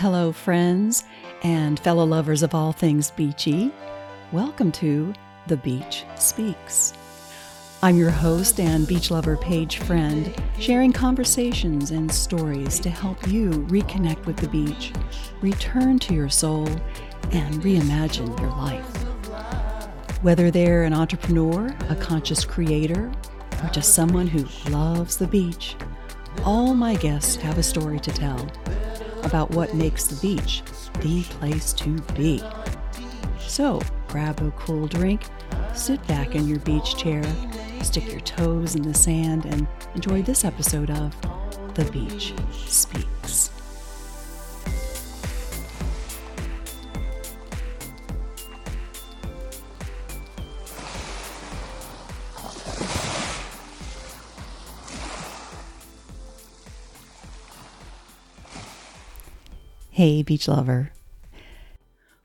Hello, friends and fellow lovers of all things beachy. Welcome to The Beach Speaks. I'm your host and beach lover Paige Friend, sharing conversations and stories to help you reconnect with the beach, return to your soul, and reimagine your life. Whether they're an entrepreneur, a conscious creator, or just someone who loves the beach, all my guests have a story to tell about what makes the beach the place to be. So grab a cool drink, sit back in your beach chair, stick your toes in the sand, and enjoy this episode of The Beach Speaks. Hey, beach lover.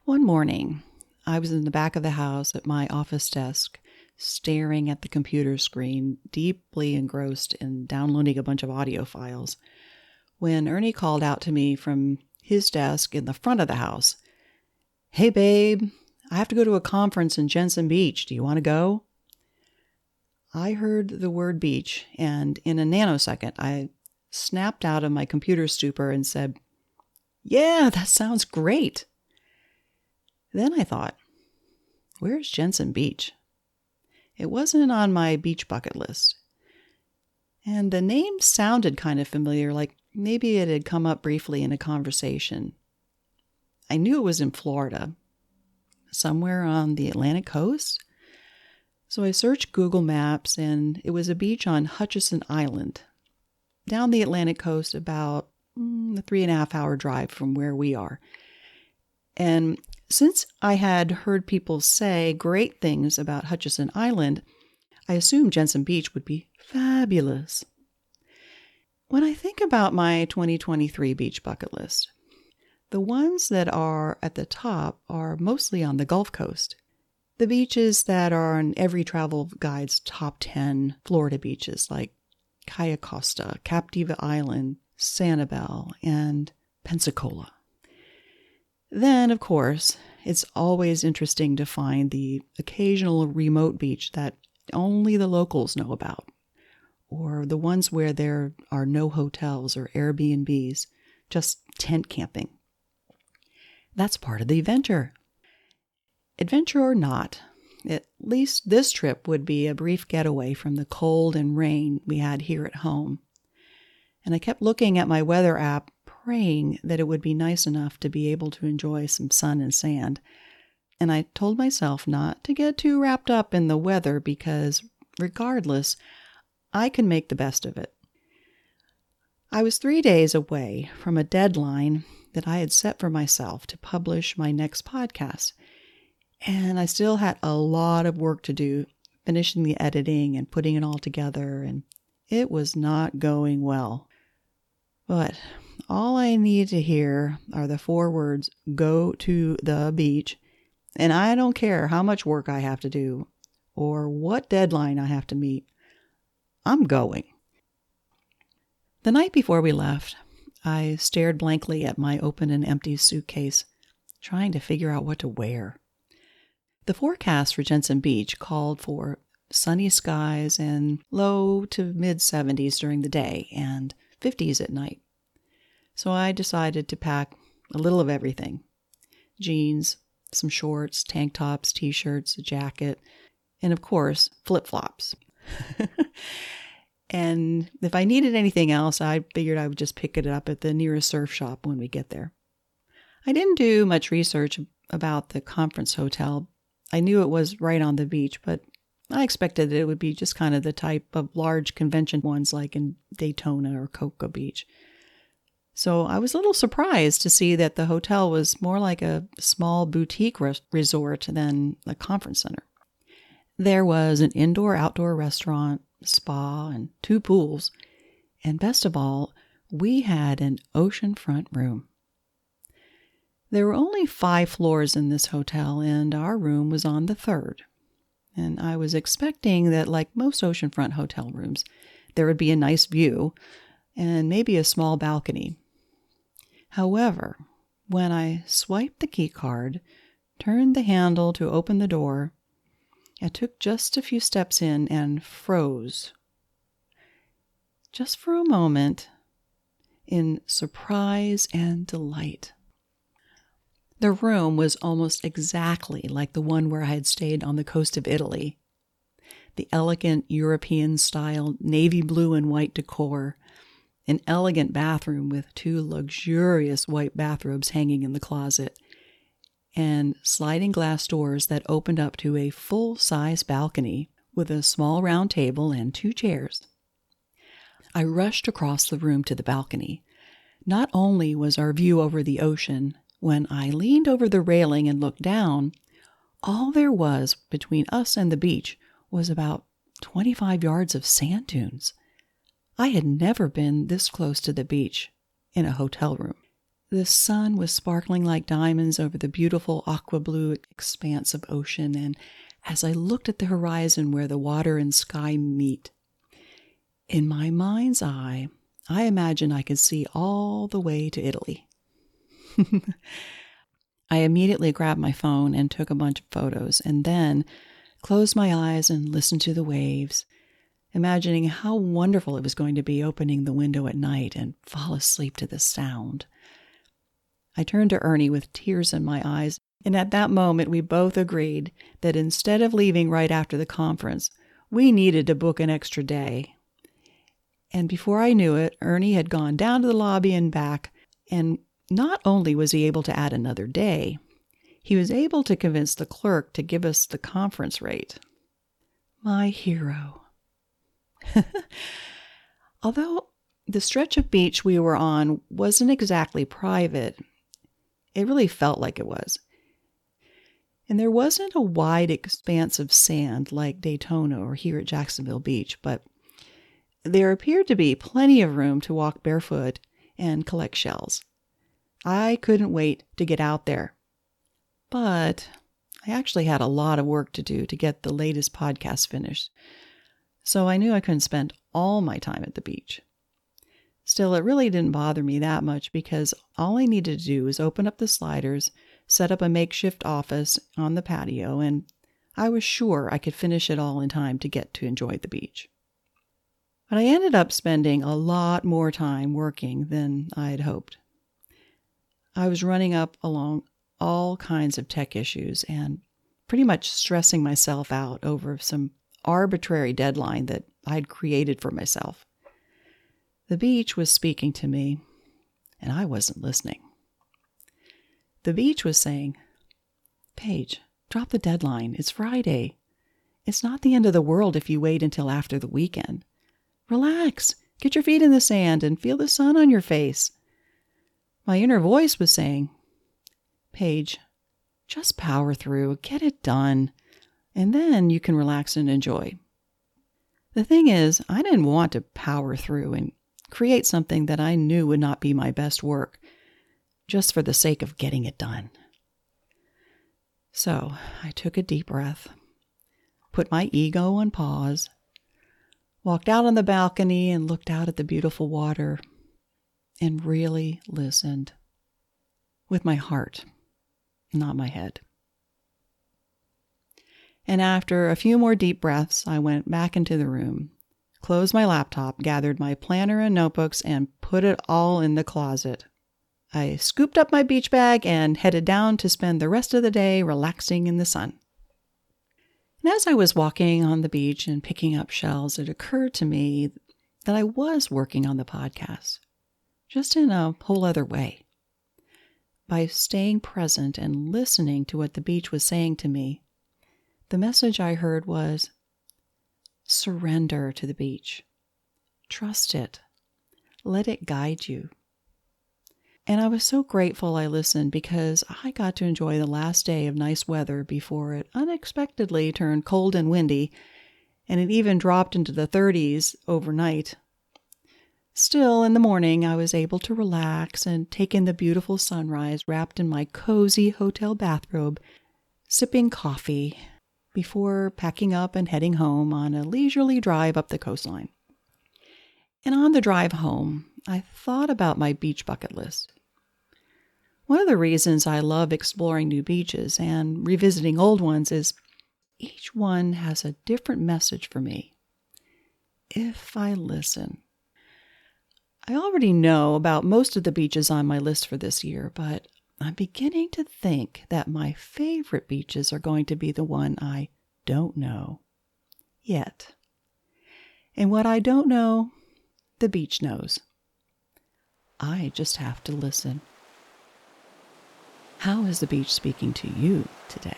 One morning, I was in the back of the house at my office desk, staring at the computer screen, deeply engrossed in downloading a bunch of audio files, when Ernie called out to me from his desk in the front of the house Hey, babe, I have to go to a conference in Jensen Beach. Do you want to go? I heard the word beach, and in a nanosecond, I snapped out of my computer stupor and said, Yeah, that sounds great. Then I thought, Where's Jensen Beach? It wasn't on my beach bucket list. And the name sounded kind of familiar, like maybe it had come up briefly in a conversation. I knew it was in Florida, somewhere on the Atlantic coast. So I searched Google Maps, and it was a beach on Hutchinson Island, down the Atlantic coast, about Mm, a three and a half hour drive from where we are. And since I had heard people say great things about Hutchinson Island, I assumed Jensen Beach would be fabulous. When I think about my 2023 beach bucket list, the ones that are at the top are mostly on the Gulf Coast. The beaches that are on every travel guide's top 10 Florida beaches, like Cayo Costa, Captiva Island, Sanibel, and Pensacola. Then, of course, it's always interesting to find the occasional remote beach that only the locals know about, or the ones where there are no hotels or Airbnbs, just tent camping. That's part of the adventure. Adventure or not, at least this trip would be a brief getaway from the cold and rain we had here at home. And I kept looking at my weather app, praying that it would be nice enough to be able to enjoy some sun and sand. And I told myself not to get too wrapped up in the weather because, regardless, I can make the best of it. I was three days away from a deadline that I had set for myself to publish my next podcast. And I still had a lot of work to do, finishing the editing and putting it all together, and it was not going well. But all I need to hear are the four words go to the beach, and I don't care how much work I have to do or what deadline I have to meet. I'm going. The night before we left, I stared blankly at my open and empty suitcase, trying to figure out what to wear. The forecast for Jensen Beach called for sunny skies and low to mid 70s during the day and 50s at night. So I decided to pack a little of everything jeans, some shorts, tank tops, t shirts, a jacket, and of course, flip flops. And if I needed anything else, I figured I would just pick it up at the nearest surf shop when we get there. I didn't do much research about the conference hotel. I knew it was right on the beach, but I expected that it would be just kind of the type of large convention ones like in Daytona or Cocoa Beach. So I was a little surprised to see that the hotel was more like a small boutique res- resort than a conference center. There was an indoor outdoor restaurant, spa, and two pools. And best of all, we had an oceanfront room. There were only five floors in this hotel, and our room was on the third. And I was expecting that, like most oceanfront hotel rooms, there would be a nice view and maybe a small balcony. However, when I swiped the key card, turned the handle to open the door, I took just a few steps in and froze. Just for a moment, in surprise and delight. The room was almost exactly like the one where I had stayed on the coast of Italy. The elegant European style navy blue and white decor, an elegant bathroom with two luxurious white bathrobes hanging in the closet, and sliding glass doors that opened up to a full size balcony with a small round table and two chairs. I rushed across the room to the balcony. Not only was our view over the ocean, when I leaned over the railing and looked down, all there was between us and the beach was about 25 yards of sand dunes. I had never been this close to the beach in a hotel room. The sun was sparkling like diamonds over the beautiful aqua blue expanse of ocean, and as I looked at the horizon where the water and sky meet, in my mind's eye, I imagined I could see all the way to Italy. I immediately grabbed my phone and took a bunch of photos, and then closed my eyes and listened to the waves, imagining how wonderful it was going to be opening the window at night and fall asleep to the sound. I turned to Ernie with tears in my eyes, and at that moment we both agreed that instead of leaving right after the conference, we needed to book an extra day. And before I knew it, Ernie had gone down to the lobby and back, and not only was he able to add another day, he was able to convince the clerk to give us the conference rate. My hero. Although the stretch of beach we were on wasn't exactly private, it really felt like it was. And there wasn't a wide expanse of sand like Daytona or here at Jacksonville Beach, but there appeared to be plenty of room to walk barefoot and collect shells. I couldn't wait to get out there. But I actually had a lot of work to do to get the latest podcast finished, so I knew I couldn't spend all my time at the beach. Still, it really didn't bother me that much because all I needed to do was open up the sliders, set up a makeshift office on the patio, and I was sure I could finish it all in time to get to enjoy the beach. But I ended up spending a lot more time working than I had hoped. I was running up along all kinds of tech issues and pretty much stressing myself out over some arbitrary deadline that I'd created for myself. The beach was speaking to me, and I wasn't listening. The beach was saying, Paige, drop the deadline. It's Friday. It's not the end of the world if you wait until after the weekend. Relax, get your feet in the sand, and feel the sun on your face. My inner voice was saying, Paige, just power through, get it done, and then you can relax and enjoy. The thing is, I didn't want to power through and create something that I knew would not be my best work, just for the sake of getting it done. So I took a deep breath, put my ego on pause, walked out on the balcony and looked out at the beautiful water, and really listened with my heart, not my head. And after a few more deep breaths, I went back into the room closed my laptop, gathered my planner and notebooks, and put it all in the closet. I scooped up my beach bag and headed down to spend the rest of the day relaxing in the sun. And as I was walking on the beach and picking up shells, it occurred to me that I was working on the podcast, just in a whole other way. By staying present and listening to what the beach was saying to me, the message I heard was Surrender to the beach. Trust it. Let it guide you. And I was so grateful I listened because I got to enjoy the last day of nice weather before it unexpectedly turned cold and windy, and it even dropped into the 30s overnight. Still, in the morning, I was able to relax and take in the beautiful sunrise wrapped in my cozy hotel bathrobe, sipping coffee before packing up and heading home on a leisurely drive up the coastline. And on the drive home, I thought about my beach bucket list. One of the reasons I love exploring new beaches and revisiting old ones is each one has a different message for me. If I listen. I already know about most of the beaches on my list for this year, but I'm beginning to think that my favorite beaches are going to be the one I don't know yet. And what I don't know, the beach knows. I just have to listen. How is the beach speaking to you today?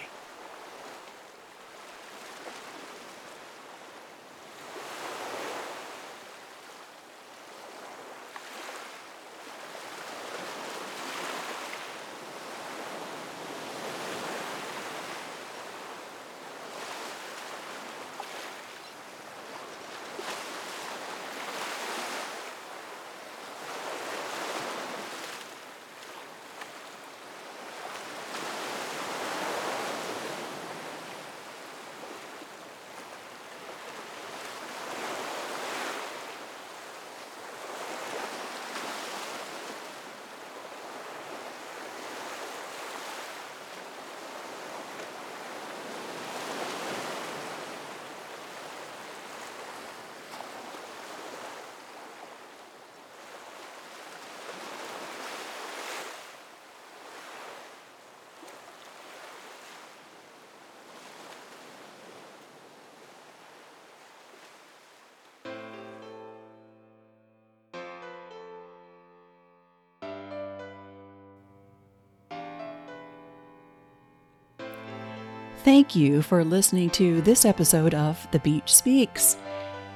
Thank you for listening to this episode of The Beach Speaks.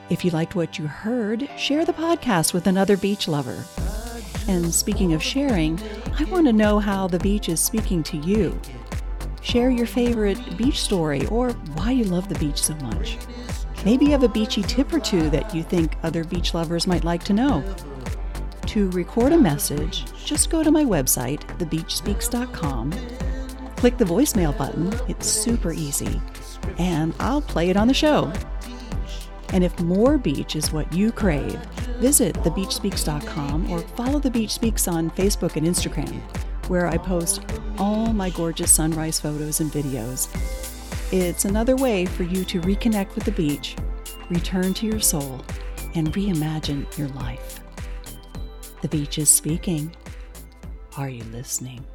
If you liked what you heard, share the podcast with another beach lover. And speaking of sharing, I want to know how the beach is speaking to you. Share your favorite beach story or why you love the beach so much. Maybe you have a beachy tip or two that you think other beach lovers might like to know. To record a message, just go to my website, thebeachspeaks.com, click the voicemail button, it's super easy, and I'll play it on the show. And if more beach is what you crave, visit thebeachspeaks.com or follow The Beach Speaks on Facebook and Instagram, where I post all my gorgeous sunrise photos and videos. It's another way for you to reconnect with the beach, return to your soul, and reimagine your life. The beach is speaking. Are you listening?